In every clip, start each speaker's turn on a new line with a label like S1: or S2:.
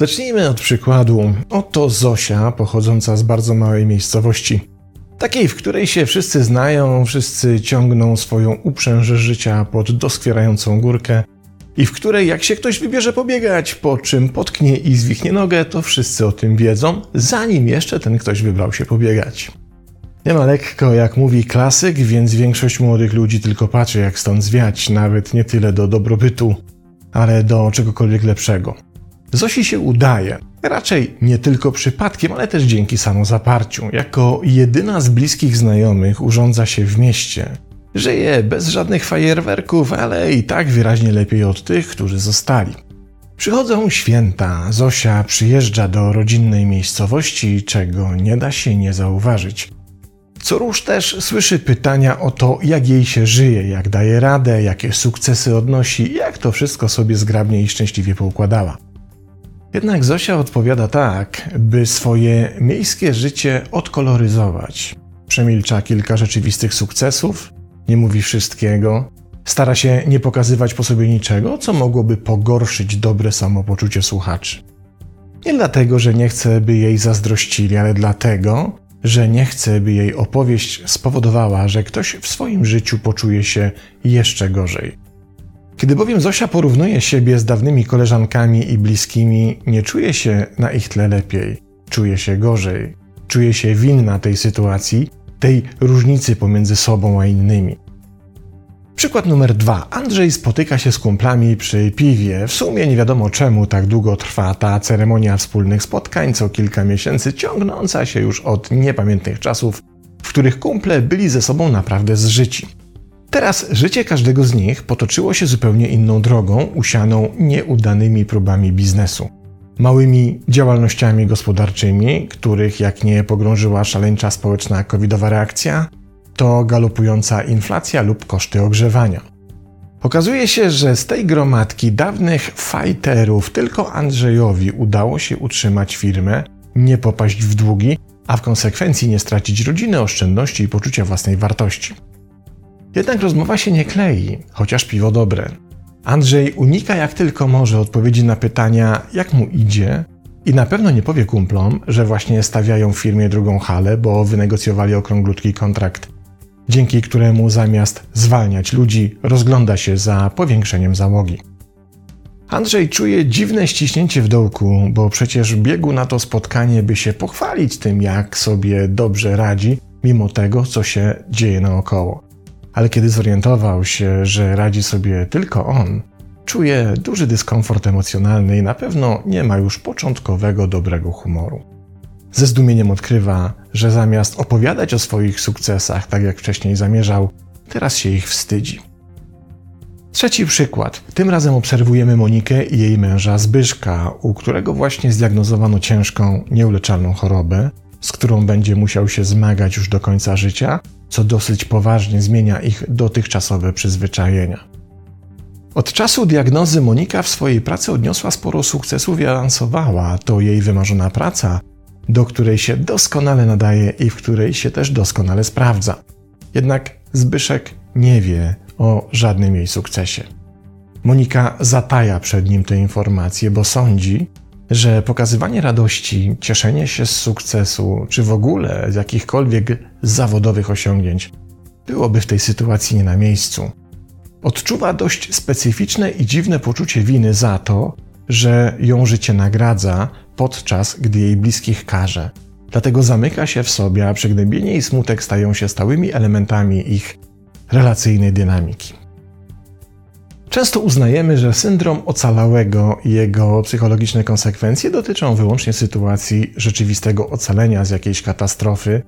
S1: Zacznijmy od przykładu. Oto Zosia, pochodząca z bardzo małej miejscowości. Takiej, w której się wszyscy znają, wszyscy ciągną swoją uprzęż życia pod doskwierającą górkę i w której jak się ktoś wybierze pobiegać, po czym potknie i zwichnie nogę, to wszyscy o tym wiedzą, zanim jeszcze ten ktoś wybrał się pobiegać. Nie ma lekko, jak mówi klasyk, więc większość młodych ludzi tylko patrzy, jak stąd zwiać, nawet nie tyle do dobrobytu, ale do czegokolwiek lepszego. Zosi się udaje, raczej nie tylko przypadkiem, ale też dzięki samozaparciu. Jako jedyna z bliskich znajomych urządza się w mieście. Żyje bez żadnych fajerwerków, ale i tak wyraźnie lepiej od tych, którzy zostali. Przychodzą święta, Zosia przyjeżdża do rodzinnej miejscowości, czego nie da się nie zauważyć. Co róż też słyszy pytania o to, jak jej się żyje, jak daje radę, jakie sukcesy odnosi, jak to wszystko sobie zgrabnie i szczęśliwie poukładała. Jednak Zosia odpowiada tak, by swoje miejskie życie odkoloryzować. Przemilcza kilka rzeczywistych sukcesów, nie mówi wszystkiego, stara się nie pokazywać po sobie niczego, co mogłoby pogorszyć dobre samopoczucie słuchaczy. Nie dlatego, że nie chce, by jej zazdrościli, ale dlatego, że nie chce, by jej opowieść spowodowała, że ktoś w swoim życiu poczuje się jeszcze gorzej. Kiedy bowiem Zosia porównuje siebie z dawnymi koleżankami i bliskimi, nie czuje się na ich tle lepiej, czuje się gorzej, czuje się winna tej sytuacji, tej różnicy pomiędzy sobą a innymi. Przykład numer dwa. Andrzej spotyka się z kumplami przy piwie. W sumie nie wiadomo czemu tak długo trwa ta ceremonia wspólnych spotkań, co kilka miesięcy, ciągnąca się już od niepamiętnych czasów, w których kumple byli ze sobą naprawdę zżyci. Teraz życie każdego z nich potoczyło się zupełnie inną drogą, usianą nieudanymi próbami biznesu. Małymi działalnościami gospodarczymi, których jak nie pogrążyła szaleńcza społeczna covidowa reakcja, to galopująca inflacja lub koszty ogrzewania. Okazuje się, że z tej gromadki dawnych fajterów tylko Andrzejowi udało się utrzymać firmę, nie popaść w długi, a w konsekwencji nie stracić rodziny, oszczędności i poczucia własnej wartości. Jednak rozmowa się nie klei, chociaż piwo dobre. Andrzej unika jak tylko może odpowiedzi na pytania, jak mu idzie, i na pewno nie powie kumplom, że właśnie stawiają w firmie drugą halę, bo wynegocjowali okrąglutki kontrakt, dzięki któremu zamiast zwalniać ludzi, rozgląda się za powiększeniem załogi. Andrzej czuje dziwne ściśnięcie w dołku, bo przecież biegł na to spotkanie, by się pochwalić tym, jak sobie dobrze radzi, mimo tego, co się dzieje naokoło ale kiedy zorientował się, że radzi sobie tylko on, czuje duży dyskomfort emocjonalny i na pewno nie ma już początkowego dobrego humoru. Ze zdumieniem odkrywa, że zamiast opowiadać o swoich sukcesach, tak jak wcześniej zamierzał, teraz się ich wstydzi. Trzeci przykład. Tym razem obserwujemy Monikę i jej męża Zbyszka, u którego właśnie zdiagnozowano ciężką, nieuleczalną chorobę, z którą będzie musiał się zmagać już do końca życia, co dosyć poważnie zmienia ich dotychczasowe przyzwyczajenia. Od czasu diagnozy Monika w swojej pracy odniosła sporo sukcesów i awansowała. To jej wymarzona praca, do której się doskonale nadaje i w której się też doskonale sprawdza. Jednak Zbyszek nie wie o żadnym jej sukcesie. Monika zataja przed nim te informacje, bo sądzi, że pokazywanie radości, cieszenie się z sukcesu, czy w ogóle z jakichkolwiek zawodowych osiągnięć, byłoby w tej sytuacji nie na miejscu. Odczuwa dość specyficzne i dziwne poczucie winy za to, że ją życie nagradza, podczas gdy jej bliskich karze. Dlatego zamyka się w sobie, a przygnębienie i smutek stają się stałymi elementami ich relacyjnej dynamiki. Często uznajemy, że syndrom ocalałego i jego psychologiczne konsekwencje dotyczą wyłącznie sytuacji rzeczywistego ocalenia z jakiejś katastrofy,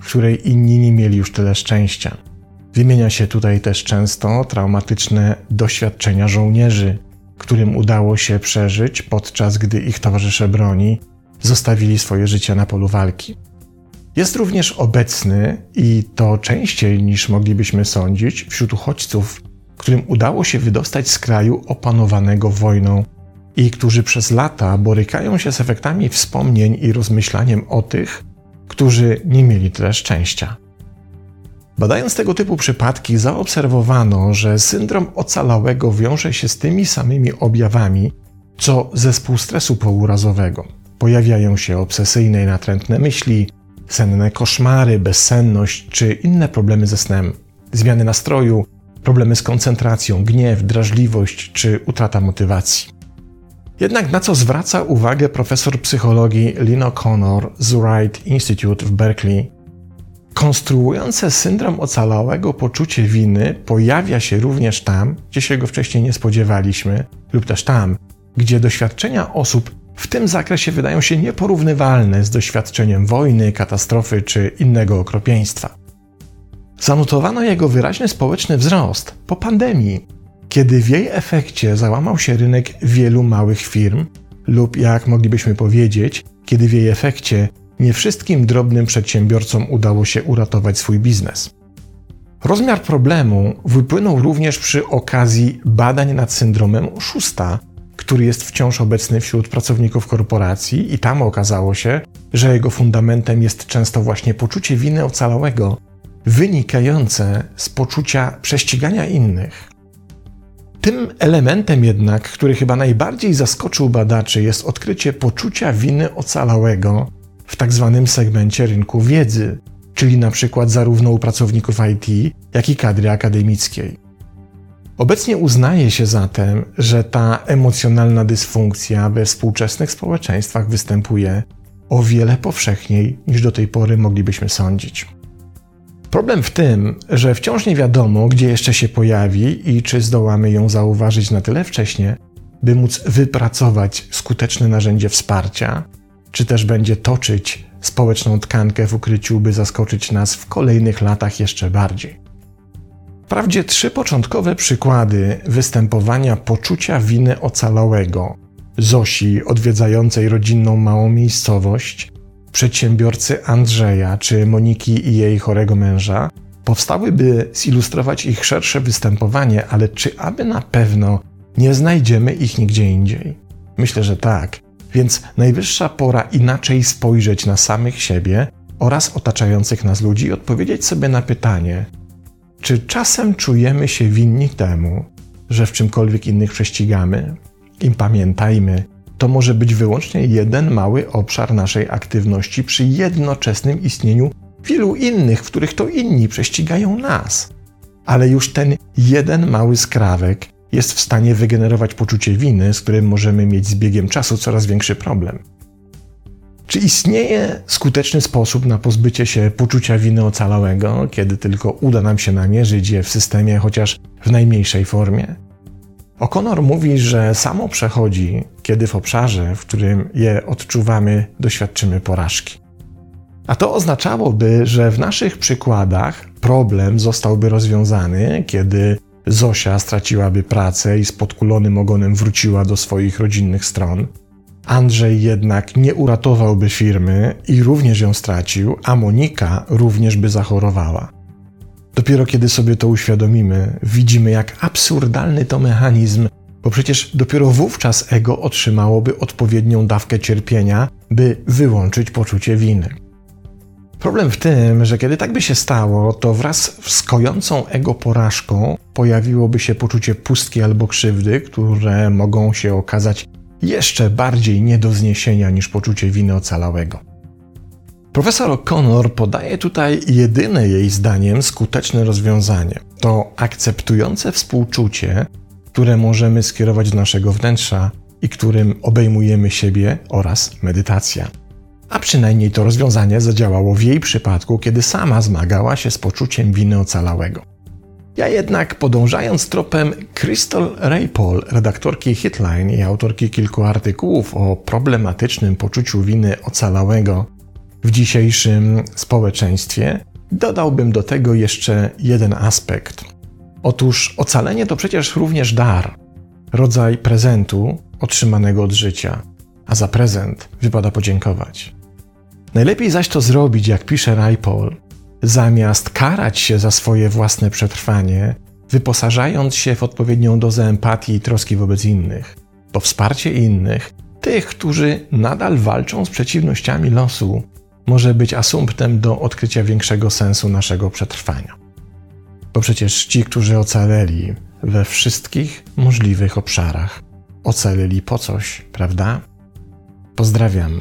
S1: w której inni nie mieli już tyle szczęścia. Wymienia się tutaj też często traumatyczne doświadczenia żołnierzy, którym udało się przeżyć, podczas gdy ich towarzysze broni zostawili swoje życie na polu walki. Jest również obecny i to częściej niż moglibyśmy sądzić wśród uchodźców którym udało się wydostać z kraju opanowanego wojną i którzy przez lata borykają się z efektami wspomnień i rozmyślaniem o tych, którzy nie mieli tyle szczęścia. Badając tego typu przypadki, zaobserwowano, że syndrom ocalałego wiąże się z tymi samymi objawami, co zespół stresu pourazowego. Pojawiają się obsesyjne i natrętne myśli, senne koszmary, bezsenność czy inne problemy ze snem, zmiany nastroju, problemy z koncentracją, gniew, drażliwość czy utrata motywacji. Jednak na co zwraca uwagę profesor psychologii Lynn O'Connor z Wright Institute w Berkeley, konstruujące syndrom ocalałego poczucie winy pojawia się również tam, gdzie się go wcześniej nie spodziewaliśmy, lub też tam, gdzie doświadczenia osób w tym zakresie wydają się nieporównywalne z doświadczeniem wojny, katastrofy czy innego okropieństwa. Zanotowano jego wyraźny społeczny wzrost po pandemii, kiedy w jej efekcie załamał się rynek wielu małych firm, lub jak moglibyśmy powiedzieć, kiedy w jej efekcie nie wszystkim drobnym przedsiębiorcom udało się uratować swój biznes. Rozmiar problemu wypłynął również przy okazji badań nad syndromem oszusta, który jest wciąż obecny wśród pracowników korporacji, i tam okazało się, że jego fundamentem jest często właśnie poczucie winy ocalałego, wynikające z poczucia prześcigania innych. Tym elementem jednak, który chyba najbardziej zaskoczył badaczy, jest odkrycie poczucia winy ocalałego w tak zwanym segmencie rynku wiedzy, czyli na przykład zarówno u pracowników IT, jak i kadry akademickiej. Obecnie uznaje się zatem, że ta emocjonalna dysfunkcja we współczesnych społeczeństwach występuje o wiele powszechniej niż do tej pory moglibyśmy sądzić. Problem w tym, że wciąż nie wiadomo, gdzie jeszcze się pojawi i czy zdołamy ją zauważyć na tyle wcześnie, by móc wypracować skuteczne narzędzie wsparcia, czy też będzie toczyć społeczną tkankę w ukryciu, by zaskoczyć nas w kolejnych latach jeszcze bardziej. Wprawdzie trzy początkowe przykłady występowania poczucia winy ocalałego Zosi odwiedzającej rodzinną małą miejscowość, przedsiębiorcy Andrzeja czy Moniki i jej chorego męża powstały, by zilustrować ich szersze występowanie, ale czy aby na pewno nie znajdziemy ich nigdzie indziej? Myślę, że tak. Więc najwyższa pora inaczej spojrzeć na samych siebie oraz otaczających nas ludzi i odpowiedzieć sobie na pytanie, czy czasem czujemy się winni temu, że w czymkolwiek innych prześcigamy? I pamiętajmy, to może być wyłącznie jeden mały obszar naszej aktywności przy jednoczesnym istnieniu wielu innych, w których to inni prześcigają nas. Ale już ten jeden mały skrawek jest w stanie wygenerować poczucie winy, z którym możemy mieć z biegiem czasu coraz większy problem. Czy istnieje skuteczny sposób na pozbycie się poczucia winy ocalałego, kiedy tylko uda nam się namierzyć je w systemie, chociaż w najmniejszej formie? O'Connor mówi, że samo przechodzi, kiedy w obszarze, w którym je odczuwamy, doświadczymy porażki. A to oznaczałoby, że w naszych przykładach problem zostałby rozwiązany, kiedy Zosia straciłaby pracę i z podkulonym ogonem wróciła do swoich rodzinnych stron. Andrzej jednak nie uratowałby firmy i również ją stracił, a Monika również by zachorowała. Dopiero kiedy sobie to uświadomimy, widzimy, jak absurdalny to mechanizm, bo przecież dopiero wówczas ego otrzymałoby odpowiednią dawkę cierpienia, by wyłączyć poczucie winy. Problem w tym, że kiedy tak by się stało, to wraz z kojącą ego porażką pojawiłoby się poczucie pustki albo krzywdy, które mogą się okazać jeszcze bardziej nie do zniesienia niż poczucie winy ocalałego. Profesor O'Connor podaje tutaj jedyne jej zdaniem skuteczne rozwiązanie. To akceptujące współczucie, które możemy skierować do naszego wnętrza i którym obejmujemy siebie oraz medytacja. A przynajmniej to rozwiązanie zadziałało w jej przypadku, kiedy sama zmagała się z poczuciem winy ocalałego. Ja jednak podążając tropem Crystal Raypol, redaktorki Hitline i autorki kilku artykułów o problematycznym poczuciu winy ocalałego w dzisiejszym społeczeństwie, dodałbym do tego jeszcze jeden aspekt. Otóż ocalenie to przecież również dar, rodzaj prezentu otrzymanego od życia, a za prezent wypada podziękować. Najlepiej zaś to zrobić, jak pisze Raypol, zamiast karać się za swoje własne przetrwanie, wyposażając się w odpowiednią dozę empatii i troski wobec innych. To wsparcie innych, tych, którzy nadal walczą z przeciwnościami losu, może być asumptem do odkrycia większego sensu naszego przetrwania. Bo przecież ci, którzy ocaleli we wszystkich możliwych obszarach, ocaleli po coś, prawda? Pozdrawiam.